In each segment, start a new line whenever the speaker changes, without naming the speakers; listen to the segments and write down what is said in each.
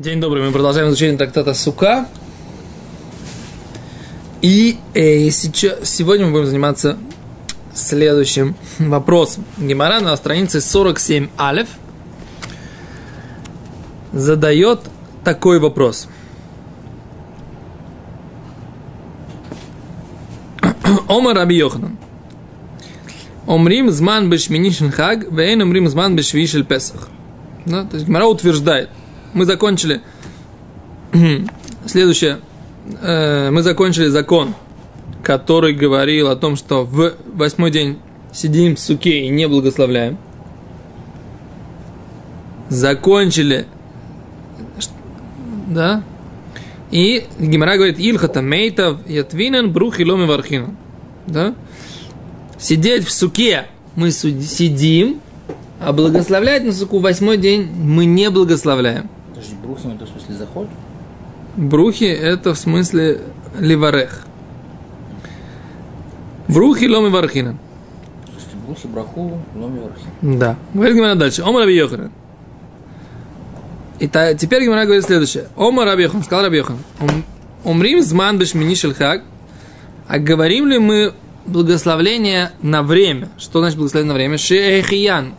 День добрый, мы продолжаем изучение трактата Сука. И э, сейчас, сегодня мы будем заниматься следующим вопросом. Гемора на странице 47 алев задает такой вопрос. Омар Раби Йоханан. Омрим зман бешминишин хаг, вейн омрим зман бешвишель песах. Да, то есть Гемора утверждает, мы закончили следующее, э, мы закончили закон, который говорил о том, что в восьмой день сидим в суке и не благословляем. Закончили, да, и Гимара говорит, Ильхата мейтав ятвинан брух и ломи вархина. Да? Сидеть в суке мы сидим, а благословлять на суку восьмой день мы не благословляем.
Брухим это в смысле заход?
Брухи это в смысле ливарех. Брухи ломи вархина.
Брухи, браху, ломи вархи.
Да. Говорит Гимара дальше. Омар Раби Йоханан. И та, теперь Гимара говорит следующее. Омар Раби Йохан, сказал Раби Йохан. Умрим зман бешмини шельхак. А говорим ли мы благословление на время? Что значит благословение на время? Шеехиян.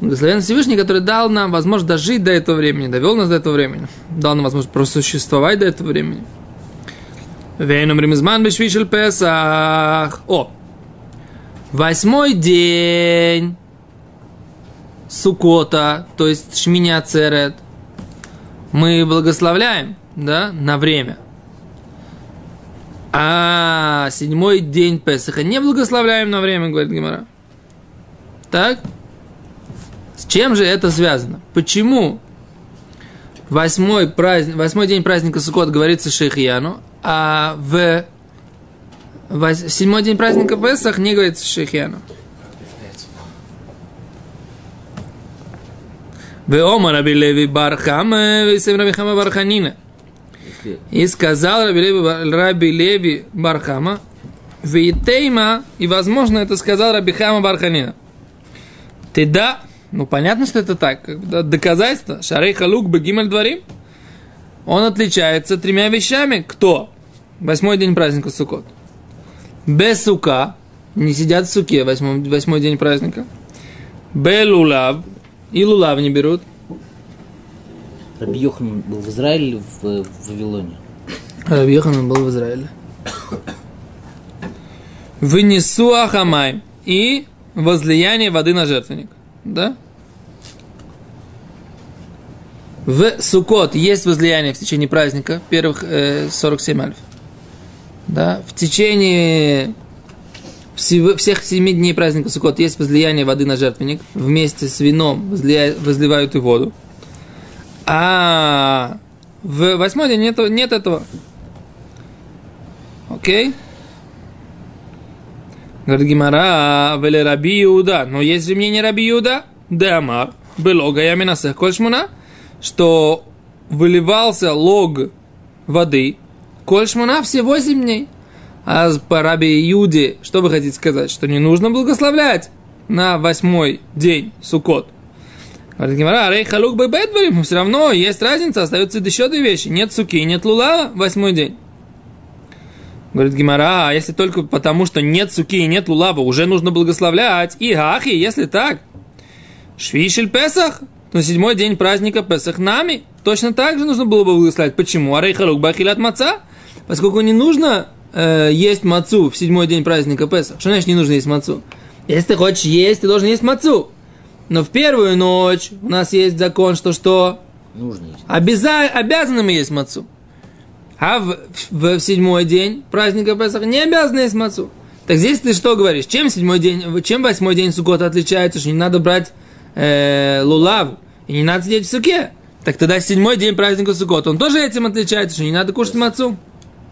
Благословен Всевышний, который дал нам возможность дожить до этого времени, довел нас до этого времени, дал нам возможность просуществовать до этого времени. Вейнум ремизман бешвишель песах. О! Восьмой день Сукота, то есть Шминя Церет, мы благословляем, да, на время. А седьмой день Песаха не благословляем на время, говорит Гимара. Так? Чем же это связано? Почему восьмой, праздник, восьмой день праздника Суккот говорится Шейхияну, а в вось, седьмой день праздника Песах не говорится Шейхияну? Веома Раби Леви Бархама, Весем Раби Хама Барханина. И сказал Раби Леви, Раби Леви Бархама, Вейтейма, и возможно это сказал Раби Хама Барханина. Ты да, ну понятно, что это так. Доказательство. Шарей Халук Багималь Дворим. Он отличается тремя вещами. Кто? Восьмой день праздника Сукот. Без сука. Не сидят в суке восьмой, восьмой день праздника. Б лулав. И лулав не берут.
Раби Йохан был в Израиле или в, в Вавилоне?
Раби Йохан был в Израиле. Вынесу ахамай. И возлияние воды на жертвенник. Да? В Сукот есть возлияние в течение праздника, первых э, 47 альф. Да? В течение всего, всех семи дней праздника Сукот есть возлияние воды на жертвенник. Вместе с вином возлия, возливают и воду. А в восьмой день нет, нет этого. Окей? Говорит Гимара, вели Раби Иуда. Но есть же мнение Раби Иуда, Деамар, Белога Яминасех Кольшмуна, что выливался лог воды Кольшмуна все восемь дней. А по Раби Иуде, что вы хотите сказать? Что не нужно благословлять на восьмой день Сукот. Говорит Гимара, рей халук бэбэдварим, все равно есть разница, остаются еще две вещи. Нет суки, нет лулава, восьмой день. Говорит Гимара, а если только потому, что нет суки и нет лулава, уже нужно благословлять. И ахи, если так, швишель Песах, то седьмой день праздника Песах нами, точно так же нужно было бы благословлять. Почему? Арей халук бахилят маца, поскольку не нужно э, есть мацу в седьмой день праздника Песах. Что значит не нужно есть мацу? Если ты хочешь есть, ты должен есть мацу. Но в первую ночь у нас есть закон, что что?
Нужно есть.
Обяза... Обязаны мы есть мацу. А в, в, в седьмой день праздника Песах не обязаны есть мацу. Так здесь ты что говоришь? Чем седьмой день, чем восьмой день Суккота отличается, что не надо брать э, лулав и не надо сидеть в суке? Так тогда седьмой день праздника Суккота, он тоже этим отличается, что не надо кушать мацу.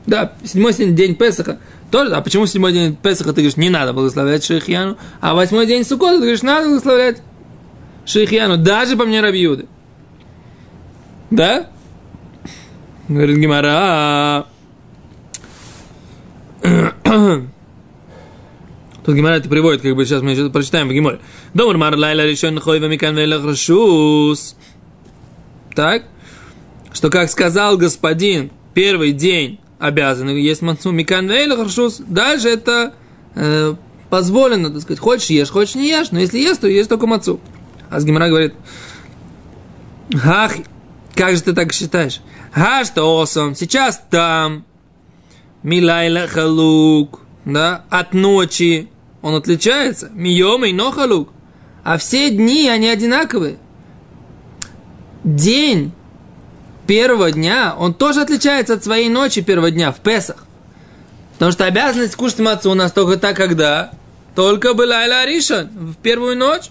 Да, седьмой день Песаха. Тоже, а почему седьмой день Песаха ты говоришь, не надо благословлять Шейхьяну, а восьмой день Суккота ты говоришь, надо благословлять Шейхьяну, даже по мне Рабиуды. Да? Говорит Гимара. Тут Гимара это приводит, как бы сейчас мы еще прочитаем в Гиморе. Домар мар лайла решен хой вамикан велах рашус. Так? что, как сказал господин, первый день обязан есть мацу микан харшус, дальше это э, позволено, так сказать, хочешь ешь, хочешь не ешь, но если ешь, то ешь только мацу. А с Гимара говорит, ах, как же ты так считаешь? Ха, что осом, сейчас там, милайла халук, да, от ночи он отличается, мием и халук, а все дни, они одинаковые. День первого дня, он тоже отличается от своей ночи первого дня в Песах. Потому что обязанность кушать мацу у нас только так, когда только была Эля Ришон в первую ночь.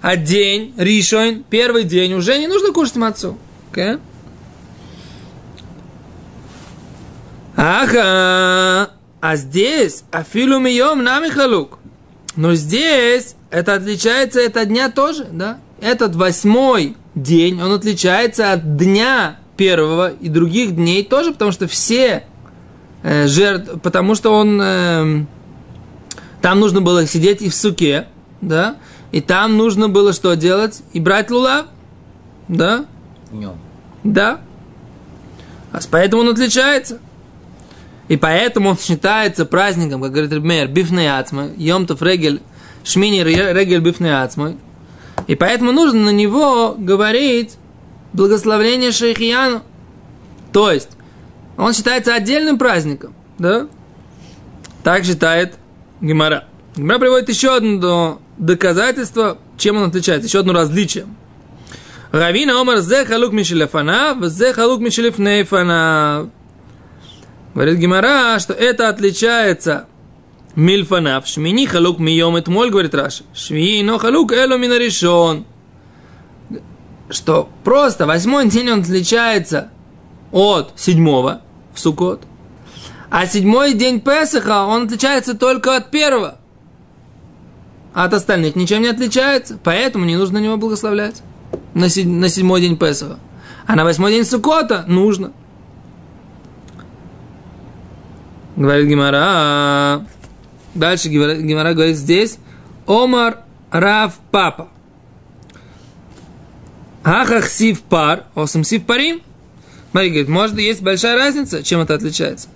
А день, Ришон, первый день, уже не нужно кушать мацу. Okay? Ага, а здесь афилу мием нами халук. Но здесь это отличается от дня тоже, да? Этот восьмой день, он отличается от дня первого и других дней тоже, потому что все э, жертв, потому что он э, там нужно было сидеть и в суке, да, и там нужно было что делать? И брать лула, да?
Днем.
Да. А поэтому он отличается. И поэтому он считается праздником, как говорит Ребмейер, бифный ацмой, Йомтов Регель, Шмини Регель бифный ацмой. И поэтому нужно на него говорить благословление Шейхияну. То есть, он считается отдельным праздником, да? Так считает Гимара. Гимара приводит еще одно доказательство, чем он отличается, еще одно различие. Равина Омар зе халук мишелефана, зе халук мишелефнейфана. Говорит Гимара, что это отличается мильфанав. Шмини халук мием моль, говорит Раши. Шмини но халук эло минаришон. Что просто восьмой день он отличается от седьмого в Сукот. А седьмой день Песаха, он отличается только от первого. А от остальных ничем не отличается. Поэтому не нужно на него благословлять. На, седьмой день Песаха. А на восьмой день Сукота нужно. Говорит Гимара. Дальше Гимара говорит здесь. Омар Рав Папа. Ахах сив пар, осам сив парим. Смотри, говорит, может, есть большая разница, чем это отличается.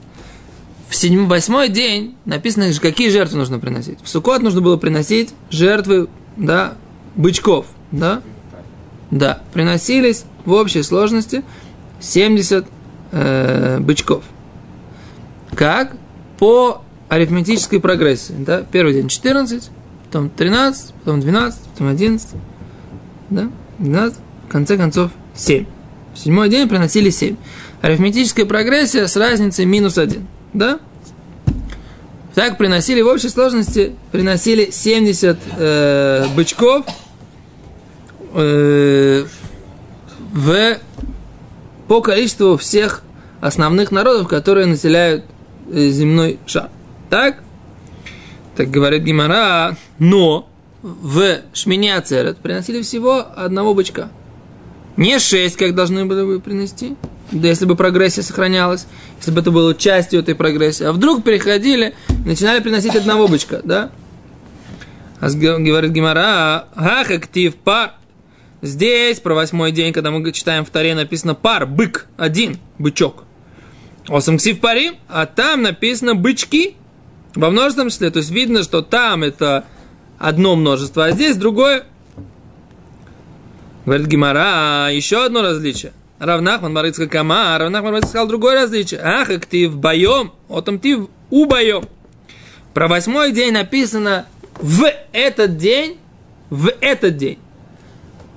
В седьмой, восьмой день написано, какие жертвы нужно приносить. В Суккот нужно было приносить жертвы, да, бычков, да? Да, приносились в общей сложности 70 э, бычков. Как? По арифметической прогрессии. Да? Первый день 14, потом 13, потом 12, потом 11, да? 12, в конце концов 7. В седьмой день приносили 7. Арифметическая прогрессия с разницей минус 1. Да? Так приносили в общей сложности, приносили 70 э, бычков э, в, по количеству всех основных народов, которые населяют земной шар. Так? Так говорит Гимара, но в Шмине Ацерет приносили всего одного бычка. Не шесть, как должны были бы принести, да если бы прогрессия сохранялась, если бы это было частью этой прогрессии. А вдруг переходили, начинали приносить одного бычка, да? А говорит Гимара, ах, актив пар. Здесь, про восьмой день, когда мы читаем в Таре, написано пар, бык, один, бычок. Осам пари, а там написано бычки, во множественном числе. То есть видно, что там это одно множество, а здесь другое. Говорит Гимара, еще одно различие. Равнахман Марыцка Кама, Равнахман Марыцка сказал другое различие. Ах, ты в боем, отом ты в убоем. Про восьмой день написано в этот день, в этот день.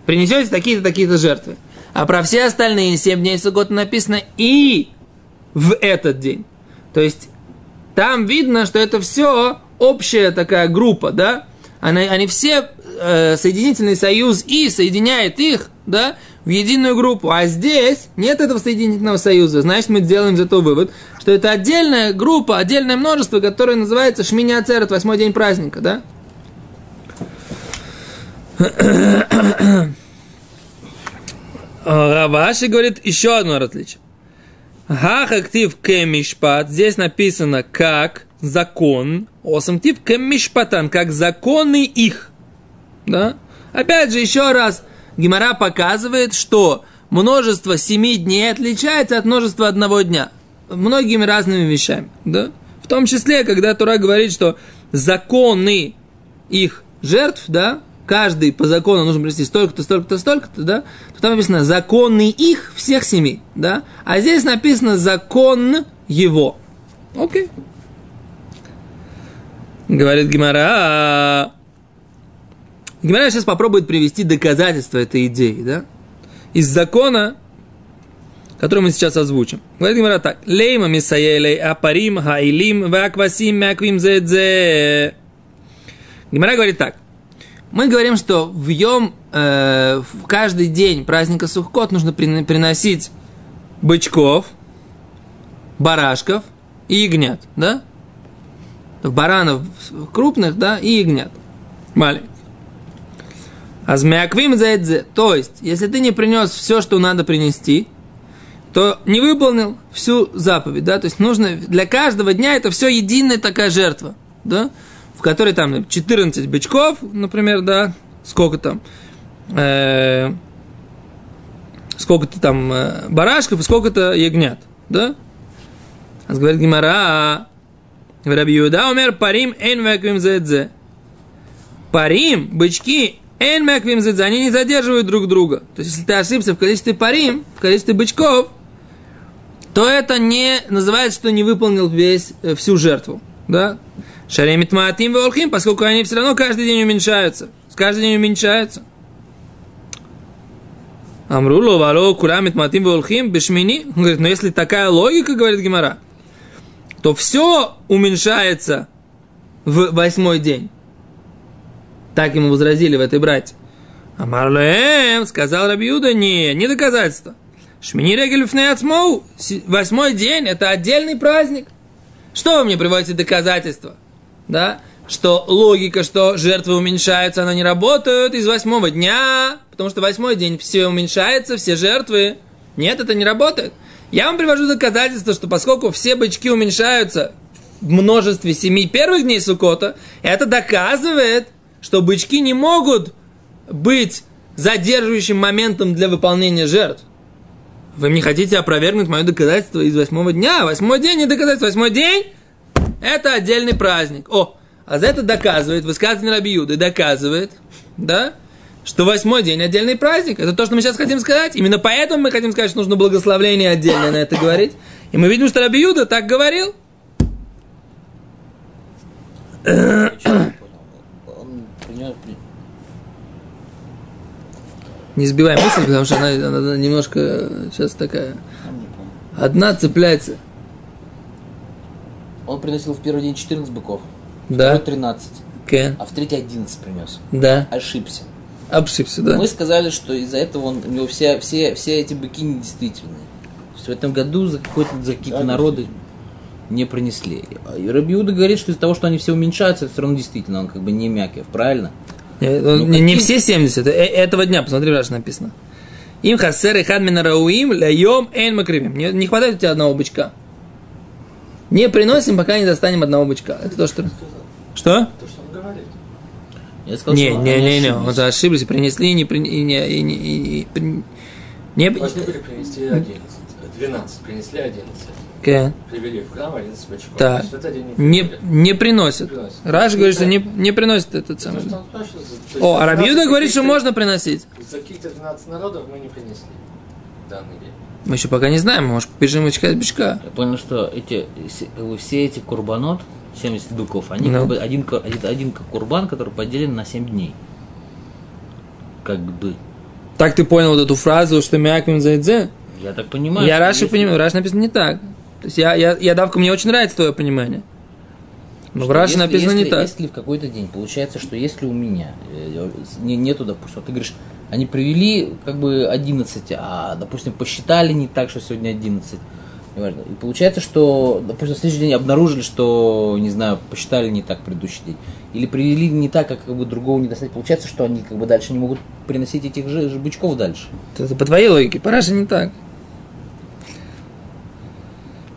Принесете такие-то, такие-то жертвы. А про все остальные семь дней Суккота написано и в этот день. То есть там видно, что это все общая такая группа, да? Они, они все э, соединительный союз и соединяет их, да, в единую группу. А здесь нет этого соединительного союза. Значит, мы делаем этого вывод, что это отдельная группа, отдельное множество, которое называется Шминя восьмой день праздника, да? Раваши говорит еще одно различие. Хах актив кемишпат. Здесь написано как закон. Осамтив кемишпатан. Как законы их. Да? Опять же, еще раз, Гимара показывает, что множество семи дней отличается от множества одного дня. Многими разными вещами, да? В том числе, когда Тура говорит, что законы их жертв, да, каждый по закону нужно принести столько-то, столько-то, столько-то, да, то там написано законы их всех семи, да, а здесь написано закон его. Окей. Говорит Гимара. Гимара сейчас попробует привести доказательства этой идеи, да, из закона, который мы сейчас озвучим. Говорит Гимара так. Лейма мисаелей апарим хаилим ваквасим мяквим зедзе. Гимара говорит так. Мы говорим, что в Йом э, в каждый день праздника Сухкот нужно приносить бычков, барашков и ягнят, да? Баранов крупных, да, и ягнят маленьких. А змяквим за То есть, если ты не принес все, что надо принести, то не выполнил всю заповедь, да, то есть нужно для каждого дня это все единая такая жертва, да, которой там 14 бычков, например, да, сколько там, э, сколько-то там э, барашков и сколько-то ягнят, да? А говорит Гимара, в Рабиуда умер парим эн веквим зедзе. Парим, бычки, эн веквим зедзе, они не задерживают друг друга. То есть, если ты ошибся в количестве парим, в количестве бычков, то это не называется, что не выполнил весь, э, всю жертву. Да? Шаремит маатим волхим, поскольку они все равно каждый день уменьшаются. Каждый день уменьшаются. Амрулу, вало, курамит матим волхим, бешмини. Он говорит, но если такая логика, говорит Гимара, то все уменьшается в восьмой день. Так ему возразили в этой брате. Амарлем, сказал Рабиуда, не, не доказательство. Шмини регель восьмой день, это отдельный праздник. Что вы мне приводите доказательства? Да, что логика, что жертвы уменьшаются, она не работает из восьмого дня, потому что восьмой день все уменьшается, все жертвы. Нет, это не работает. Я вам привожу доказательство, что поскольку все бычки уменьшаются в множестве семи первых дней Сукота, это доказывает, что бычки не могут быть задерживающим моментом для выполнения жертв. Вы не хотите опровергнуть мое доказательство из восьмого дня? Восьмой день не доказательство. Восьмой день это отдельный праздник. О, а за это доказывает, высказывание Рабиуды доказывает, да, что восьмой день отдельный праздник. Это то, что мы сейчас хотим сказать. Именно поэтому мы хотим сказать, что нужно благословление отдельно на это говорить. И мы видим, что Рабиуда так говорил. Не сбивай мысль, потому что она, она немножко сейчас такая. Одна цепляется.
Он приносил в первый день 14 быков,
да.
второй 13,
okay.
а в третий 11 принес.
Да.
Ошибся.
Ошибся, да.
Мы сказали, что из-за этого он, у него все, все, все эти быки недействительные. То есть в этом году за, какой-то, за какие-то народы не принесли. И Рабиуда говорит, что из-за того, что они все уменьшаются, это все равно действительно, он как бы не Мякев, правильно?
Не, ну, не, не все 70, э, этого дня, посмотри, Раш написано. Им хасер и хадмина рауим лайом эйн макривим. Не, не хватает у тебя одного бычка. Не приносим, пока не достанем одного бычка. Это то, что... Что?
То, что он говорит.
Я сказал, не, не, не, не, вот ошиблись, принесли, не, при, и не, и, не, и, и,
не, Должны были принести 11, 12, принесли 11.
Okay.
Привели в храм 11 бычков.
Так. Не, не, не приносят. приносят. Раш говорит, что не, не приносит этот самый. О, а Рабиуда говорит, что можно приносить.
За каких-то 12 народов мы не принесли данный день.
Мы еще пока не знаем, может, побежим искать бичка.
Я понял, что эти, все эти курбанот, 70 быков, они ну. как бы один, один, один курбан, который поделен на 7 дней. Как бы.
Так ты понял вот эту фразу, что мяквим заидзе?
Я так понимаю.
Я Раши если... понимаю, Раши написано не так. То есть я, я, я давка, мне очень нравится твое понимание. Но в Раши написано
если,
не так.
Если в какой-то день, получается, что если у меня э, не, нету, допустим, ты говоришь, они привели как бы 11, а, допустим, посчитали не так, что сегодня 11. И получается, что, допустим, в следующий день обнаружили, что, не знаю, посчитали не так предыдущий день. Или привели не так, как, как бы другого не достать. Получается, что они как бы дальше не могут приносить этих же, же бычков дальше.
Это по твоей логике. Параша не так.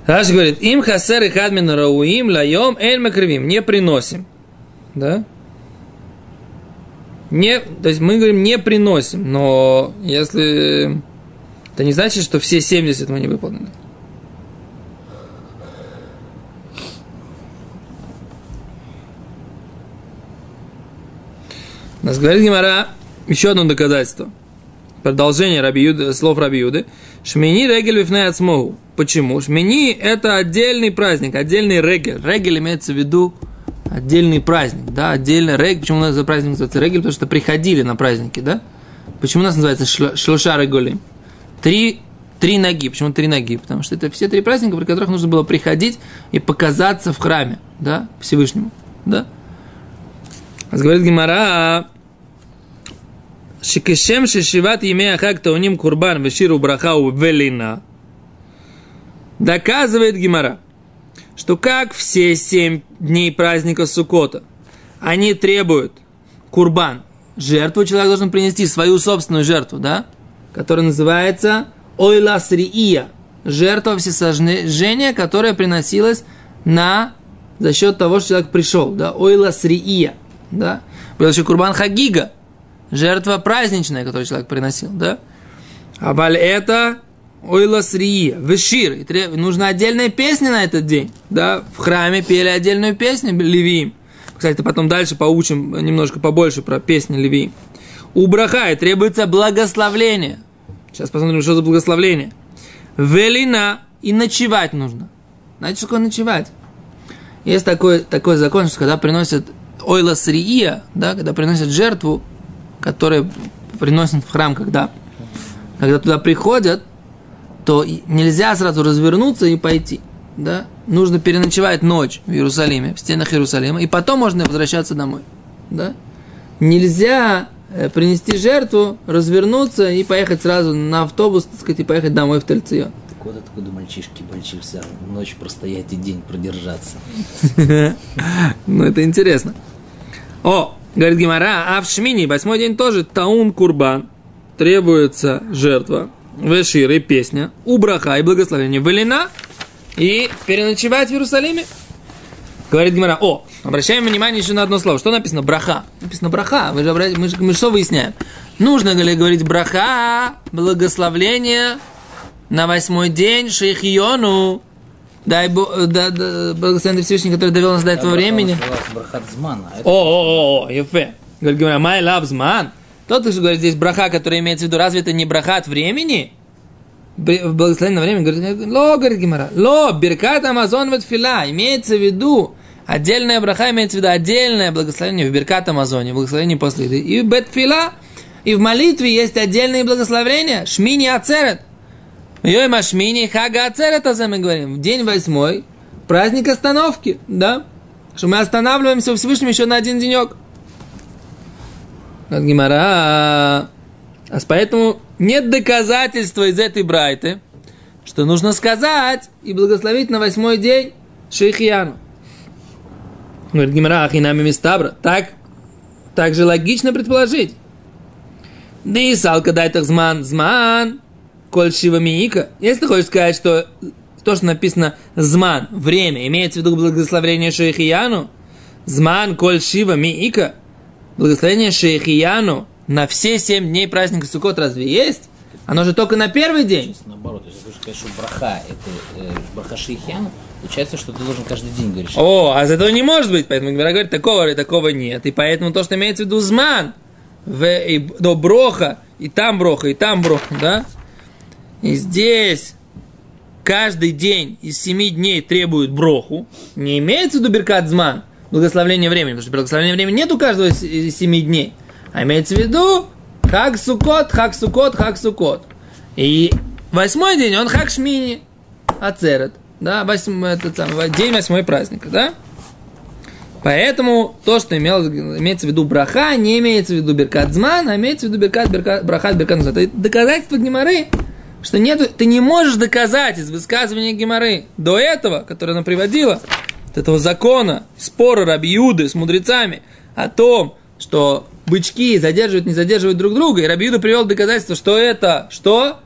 Раш говорит, им хасер и хадмин рауим лаем эль макривим. Не приносим. Да? Не, то есть мы говорим, не приносим, но если Это не значит, что все 70 мы не выполнили. Нас говорит Гимара еще одно доказательство. Продолжение Раби Юды, слов Раби Юды. Шмини регель вифней ацмогу. Почему? Шмини – это отдельный праздник, отдельный регель. Регель имеется в виду отдельный праздник, да, отдельный регель. Почему у нас праздник называется регель? Потому что приходили на праздники, да? Почему у нас называется шлоша регулим? Три, три ноги. Почему три ноги? Потому что это все три праздника, при которых нужно было приходить и показаться в храме, да, Всевышнему, да? говорит Гимара, Шикешем шишиват имея хак тауним курбан веширу брахау велина. Доказывает Гимара, что как все семь дней праздника Сукота, они требуют курбан, жертву, человек должен принести свою собственную жертву, да, которая называется ойласрия, жертва всесожжения, которая приносилась на за счет того, что человек пришел, да, ойласрия, да. Был еще курбан хагига, жертва праздничная, которую человек приносил, да. А это ойласрия, вешир, и нужна отдельная песня на этот день, да, в храме пели отдельную песню левиим. Кстати, потом дальше поучим немножко побольше про песни Леви. У браха требуется благословление. Сейчас посмотрим, что за благословление. Велина и ночевать нужно. Знаете, что такое ночевать? Есть такой, такой закон, что когда приносят ойла срия, да, когда приносят жертву, которую приносят в храм, когда, когда туда приходят, то нельзя сразу развернуться и пойти да, нужно переночевать ночь в Иерусалиме, в стенах Иерусалима, и потом можно возвращаться домой, да. Нельзя э, принести жертву, развернуться и поехать сразу на автобус, так сказать, и поехать домой в Тельцион.
Вот откуда мальчишки большие ночь простоять и день продержаться.
Ну, это интересно. О, говорит Гимара, а в Шмини, восьмой день тоже, таун курбан, требуется жертва, вешир и песня, убраха и благословение, велина, и переночевать в Иерусалиме. Говорит Гимара, о, обращаем внимание еще на одно слово. Что написано? Браха. Написано браха. Мы же, мы, же, мы что выясняем? Нужно ли говорить браха, благословление на восьмой день шейхиону, дай да, да, благословение Всевышний, который довел нас до этого времени.
А
о, о, о, ефе. Говорит Гимара, май лавзман. Тот, кто говорит здесь браха, который имеется в виду, разве это не браха от времени? в благословенное время, говорит, ло, говорит Гимара, ло, беркат Амазон фила, имеется в виду, отдельная браха имеется в виду отдельное благословение в беркат Амазоне, благословение после еды, и бетфила, и в молитве есть отдельные благословения, шмини ацерет, Йой машмини хага ацерет, а мы говорим, в день восьмой, праздник остановки, да, что мы останавливаемся у Всевышнего еще на один денек. Гимара, а поэтому нет доказательства из этой брайты, что нужно сказать и благословить на восьмой день Шейхияну. Говорит Гимара, ахинами мистабра. Так, так же логично предположить. Да и салка дай так зман, зман, коль шива миика. Если ты хочешь сказать, что то, что написано зман, время, имеется в виду благословение Шейхияну, зман, коль шива миика, благословение Шейхияну – на все семь дней праздника Суккот разве есть? Оно же только на первый день.
Сейчас наоборот, если ты сказать, что браха это э, браха шейхян, получается, что ты должен каждый день говорить.
О, а за этого не может быть, поэтому Гмара говорит, такого или такого нет. И поэтому то, что имеется в виду зман, в, и, до броха, и там броха, и там броха, да? И здесь каждый день из семи дней требует броху, не имеется в виду беркат зман, благословление времени, потому что благословение времени нет у каждого из семи дней. А имеется в виду Хак Сукот, Хак Сукот, Хак Сукот. И восьмой день он Хак Шмини, Ацерет. Да, восьмой, этот самый, день восьмой праздника, да? Поэтому то, что имел, имеется в виду браха, не имеется в виду беркадзман, а имеется в виду беркат, беркат, брахат, беркат. Это доказательство Геморы, что нету, ты не можешь доказать из высказывания Геморы до этого, которое она приводила, этого закона, спора Рабиуды с мудрецами о том, что бычки задерживают, не задерживают друг друга. И Рабиуда привел доказательство, что это что?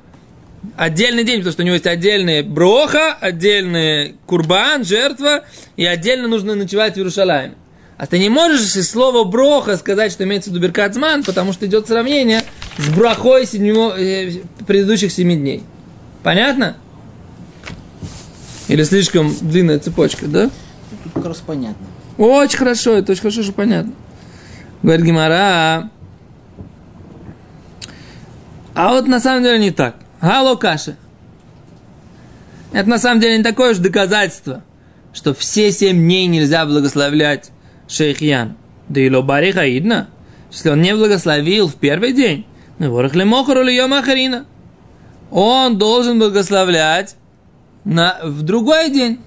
Отдельный день, потому что у него есть отдельные броха, отдельный курбан, жертва, и отдельно нужно ночевать в Иерусалиме. А ты не можешь из слова броха сказать, что имеется в потому что идет сравнение с брахой седьмого, э, предыдущих семи дней. Понятно? Или слишком длинная цепочка, да?
Как раз понятно.
Очень хорошо, это очень хорошо, что понятно. Говорит Гимара. А вот на самом деле не так. Гало каши. Это на самом деле не такое уж доказательство, что все семь дней нельзя благословлять шейхьян. Да и лобари хаидна. Если он не благословил в первый день, ну. Он должен благословлять на, в другой день.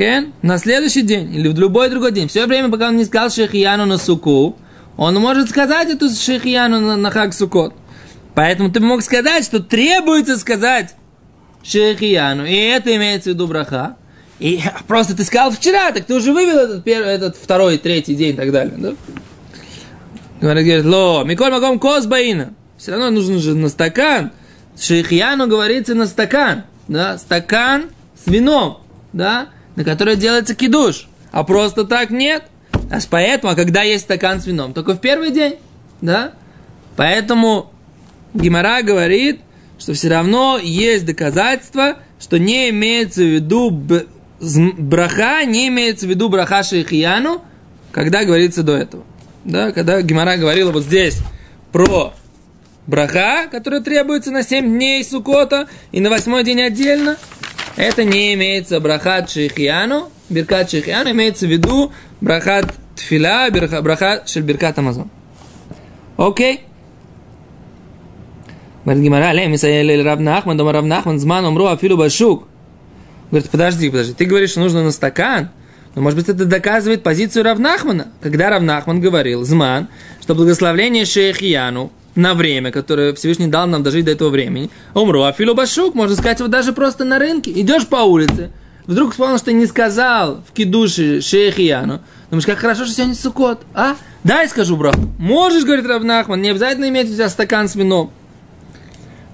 Кен? На следующий день или в любой другой день. Все время, пока он не сказал шейхияну на суку, он может сказать эту шейхияну на, на хак сукот. Поэтому ты мог сказать, что требуется сказать шейхияну. И это имеется в виду браха. И просто ты сказал вчера, так ты уже вывел этот, первый, этот второй, третий день и так далее. Да? Говорит, говорит, ло, Миколь Магом Косбаина. Все равно нужно же на стакан. Шейхияну говорится на стакан. Да? Стакан с вином. Да? На который делается кидуш. А просто так нет. А поэтому, а когда есть стакан с вином? Только в первый день. Да? Поэтому Гимара говорит, что все равно есть доказательства, что не имеется в виду браха, не имеется в виду браха шейхияну, когда говорится до этого. Да, когда Гимара говорила вот здесь про браха, который требуется на 7 дней сукота и на восьмой день отдельно, это не имеется брахат шейхияну, биркат шейхияну, имеется в виду брахат тфила, брахат шель биркат амазон. Окей? Говорит Гимара, лем, Нахман, дома Рав Нахман, зман умру, афилу башук. Говорит, подожди, подожди, ты говоришь, что нужно на стакан, но, может быть, это доказывает позицию Равнахмана. Когда Равнахман говорил, Зман, что благословление Шейхияну на время, которое Всевышний дал нам дожить до этого времени, умру, а башук, можно сказать, вот даже просто на рынке. Идешь по улице, вдруг вспомнил, что не сказал в кидуше Шейхияну, думаешь, как хорошо, что сегодня сукот, а? Дай скажу, брат. Можешь, говорит Равнахман, не обязательно иметь у тебя стакан с вином.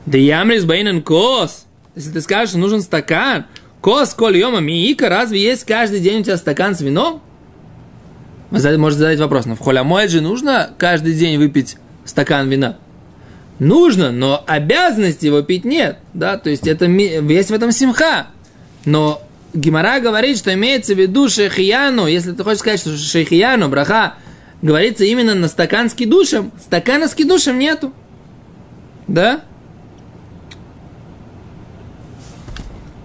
Да ямрис бейнен кос. Если ты скажешь, что нужен стакан, Кос, коль йома, миика, разве есть каждый день у тебя стакан с вином? Вы можете задать вопрос, но в холямоэд же нужно каждый день выпить стакан вина? Нужно, но обязанности его пить нет, да, то есть это есть в этом симха. Но Гимара говорит, что имеется в виду шейхияну, если ты хочешь сказать, что шейхияну, браха, говорится именно на стакан с кидушем, стакана с кидушем нету. Да?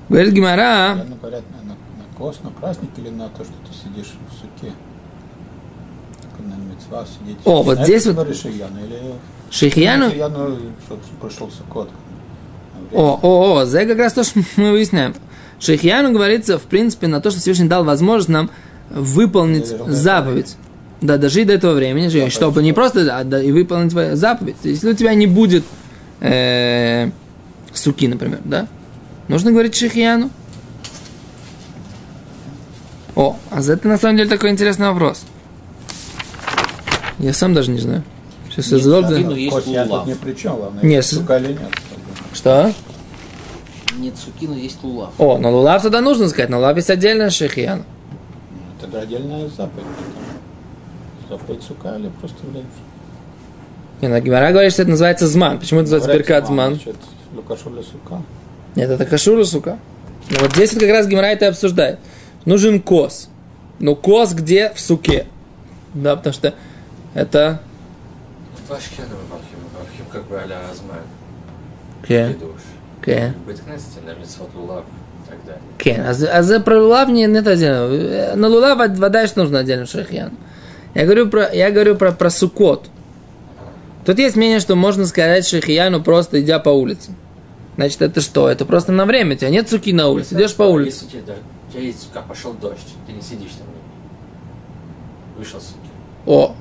Говорит Гимара.
Ну, на, на, на кос, на праздник или на то, что ты сидишь в суке? Мецва сидеть.
О, вот здесь
вот. Шейхияну?
Шейхияну,
что пришел сукот.
О, о, о, это как раз то, что мы выясняем. Шейхияну говорится, в принципе, на то, что Всевышний дал возможность нам выполнить заповедь. Да, дожить до этого времени, заповедь. чтобы не просто да, да, и выполнить заповедь. Если у тебя не будет э, суки, например, да, Нужно говорить шихияну? О, а за это на самом деле такой интересный вопрос. Я сам даже не знаю. Сейчас я задал.
Есть
я
лулав.
тут ни при чем, главное,
Нет,
есть сука или нет.
Что?
Нет сукину, есть лулав.
О, на лулав тогда нужно сказать. На лулав есть отдельная шихияна.
Ну, Это отдельная заповедь. Заповедь сука или просто блин.
Не, на Гимара говорит, что это называется зман. Почему это называется беркат зман?
Значит, Лукашуля сука.
Нет, это кашура, сука. Но вот здесь вот как раз Гимара это и обсуждает. Нужен кос. Ну, кос где? В суке. Да, потому что это...
Как бы а-ля Азман.
Кен,
Кидуш.
кен. А за, про лулав не, нет отдельно. На лулав вода нужно отдельно шахьян. Я говорю про, я говорю про, про сукот. Тут есть мнение, что можно сказать шахияну просто идя по улице. Значит, это что? Это просто на время. У тебя нет суки на улице, идешь по улице.
Если у тебя есть сука, пошел дождь, ты не сидишь там. Вышел суки.
О,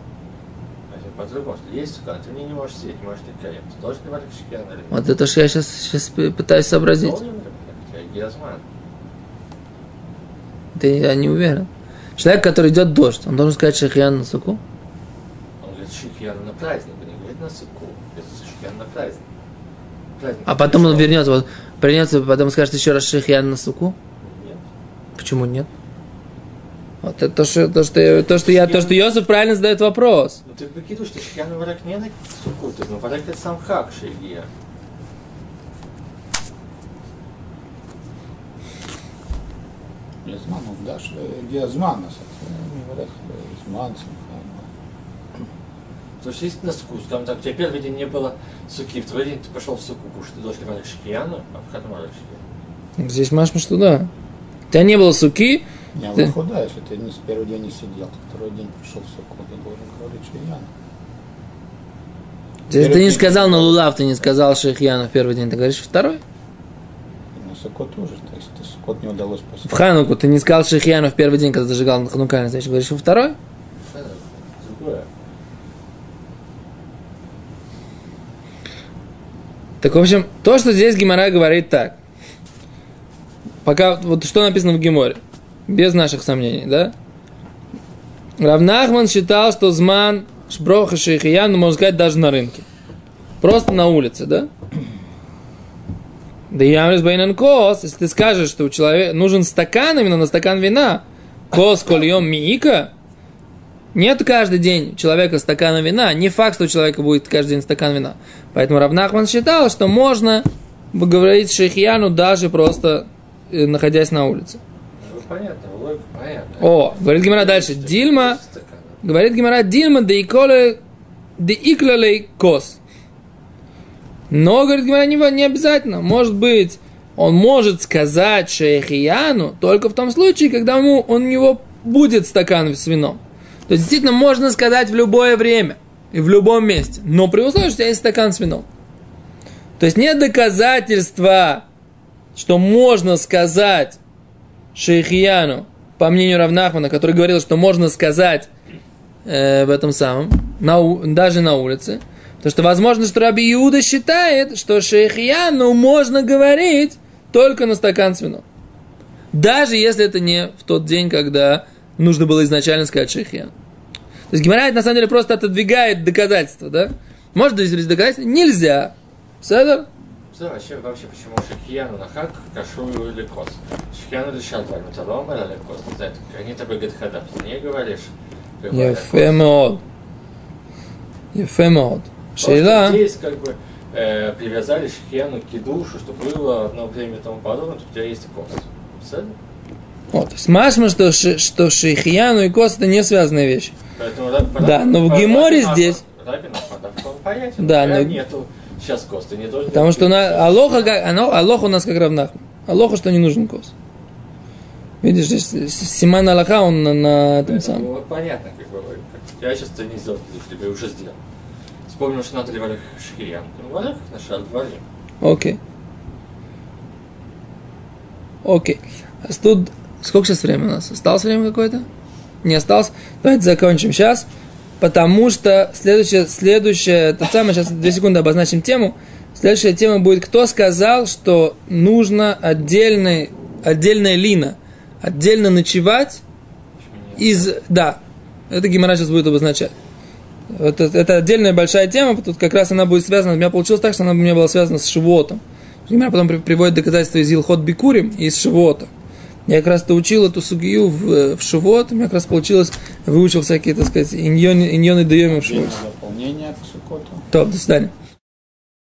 вот это что я сейчас, сейчас пытаюсь сообразить.
Должен ли это? У тебя гиазман.
Ты, я не уверен. Человек, который идет дождь, он должен сказать шахиян на суку?
Он говорит шикарно на праздник, не говорит на суку. Это шикарно на праздник. Праздник
А потом он вернется, вот, вернется, потом скажет еще раз шахиян на суку?
Нет.
Почему нет? Вот это то, что, то, что, то, что я, то, что Йосиф правильно задает вопрос.
Ну ты прикидываешь, что Шкиану враг не на Суккоту, но враг это сам Хак
Шельгия. Зман, он дашь, где Зман, Зман,
Потому что есть на суку, там так, у тебя первый день не было суки, второй день ты пошел в суку, потому что ты должен враг Шкиану, а в Хатмара Шкиану.
Здесь Машма, что да. У тебя не было суки,
не,
Ты-
если ты не с первый день не сидел, то второй день пришел в суку, ты должен говорить Шиян.
Здесь ты
Первый
не сказал на лулав, ты не сказал Шейхьяну в первый день, ты говоришь второй.
На суку тоже, то есть ты сукот не удалось
В
посетить.
Хануку ты не сказал Шейхьяну в первый день, когда зажигал ханукальный, значит, говоришь во второй. Так, в общем, то, что здесь Гимара говорит так. Пока, вот что написано в Геморе, без наших сомнений, да? Равнахман считал, что зман шброха шейхиян, ну, можно сказать, даже на рынке. Просто на улице, да? Де-и амрис бейнан кос, если ты скажешь, что у человека нужен стакан, именно на стакан вина, кос коль йом ми ика, нет каждый день у человека стакана вина. Не факт, что у человека будет каждый день стакан вина. Поэтому Рав Нахман считал, что можно говорить шейхияну даже просто э, находясь на улице.
Понятно.
О, говорит Гимара дальше. Дильма, говорит Гимара, Дильма да иколе да иклалей кос. Но, говорит Гимара, не, не обязательно. Может быть, он может сказать шейхияну только в том случае, когда ему, он, у него будет стакан с вином. То есть, действительно, можно сказать в любое время и в любом месте. Но при условии, что у тебя есть стакан с вином. То есть, нет доказательства, что можно сказать Шейхияну, по мнению Равнахмана, который говорил, что можно сказать э, в этом самом, на, даже на улице, то что возможно, что Раби Иуда считает, что Шейхияну можно говорить только на стакан с вином. Даже если это не в тот день, когда нужно было изначально сказать Шейхиян. То есть Гимара на самом деле просто отодвигает доказательства, да? Может здесь доказательства? Нельзя. Седер?
Да, вообще, вообще, почему Шахияну на хак кашую или кос? Шахияну решал два металлома или кос? Не знаю, они тебе говорят, хада, ты не говоришь? говорят,
יפה מאוד. יפה מאוד.
Просто
שאלה,
Здесь как бы э, привязали Шахияну к кидушу, что было одно время и тому подобное, то у тебя есть кос. Все?
вот, то есть машма, что, ши- что шейхияну и кос это не связанные вещи.
Поэтому, Раб-
Да, но в
Раб-
Геморе
Рабин
здесь-
Ахмад- Рабин Ахмад, он понятен.
Да,
У тебя
но-
нету сейчас кос, ты не должен...
Потому что на, алоха, как, оно, алоха у нас как равнах. Алоха, что не нужен кос. Видишь, Симан Аллаха, он на, на этом
Поэтому
самом.
вот понятно, как бы, я сейчас это не сделал, потому что я уже сделал. Вспомнил, что надо ли валях шхирьян. Ну, валях нашел дворе.
Окей. Окей. А тут сколько сейчас времени у нас? Осталось время какое-то? Не осталось? Давайте закончим сейчас. Потому что следующее, следующее, это самое, сейчас две секунды обозначим тему. Следующая тема будет, кто сказал, что нужно отдельный, отдельная лина, отдельно ночевать из, да, это Гимара сейчас будет обозначать. Это, это отдельная большая тема, тут как раз она будет связана, у меня получилось так, что она у меня была связана с Шивотом. Гимара потом при- приводит доказательства из Илхот Бикурим и из Шивота. Я как раз-то учил эту сугию в, в Шивот, у меня как раз получилось, выучил всякие, так сказать, иньоны, иньоны даемы в Шивот.
Дополнение к сукоту.
То, до свидания.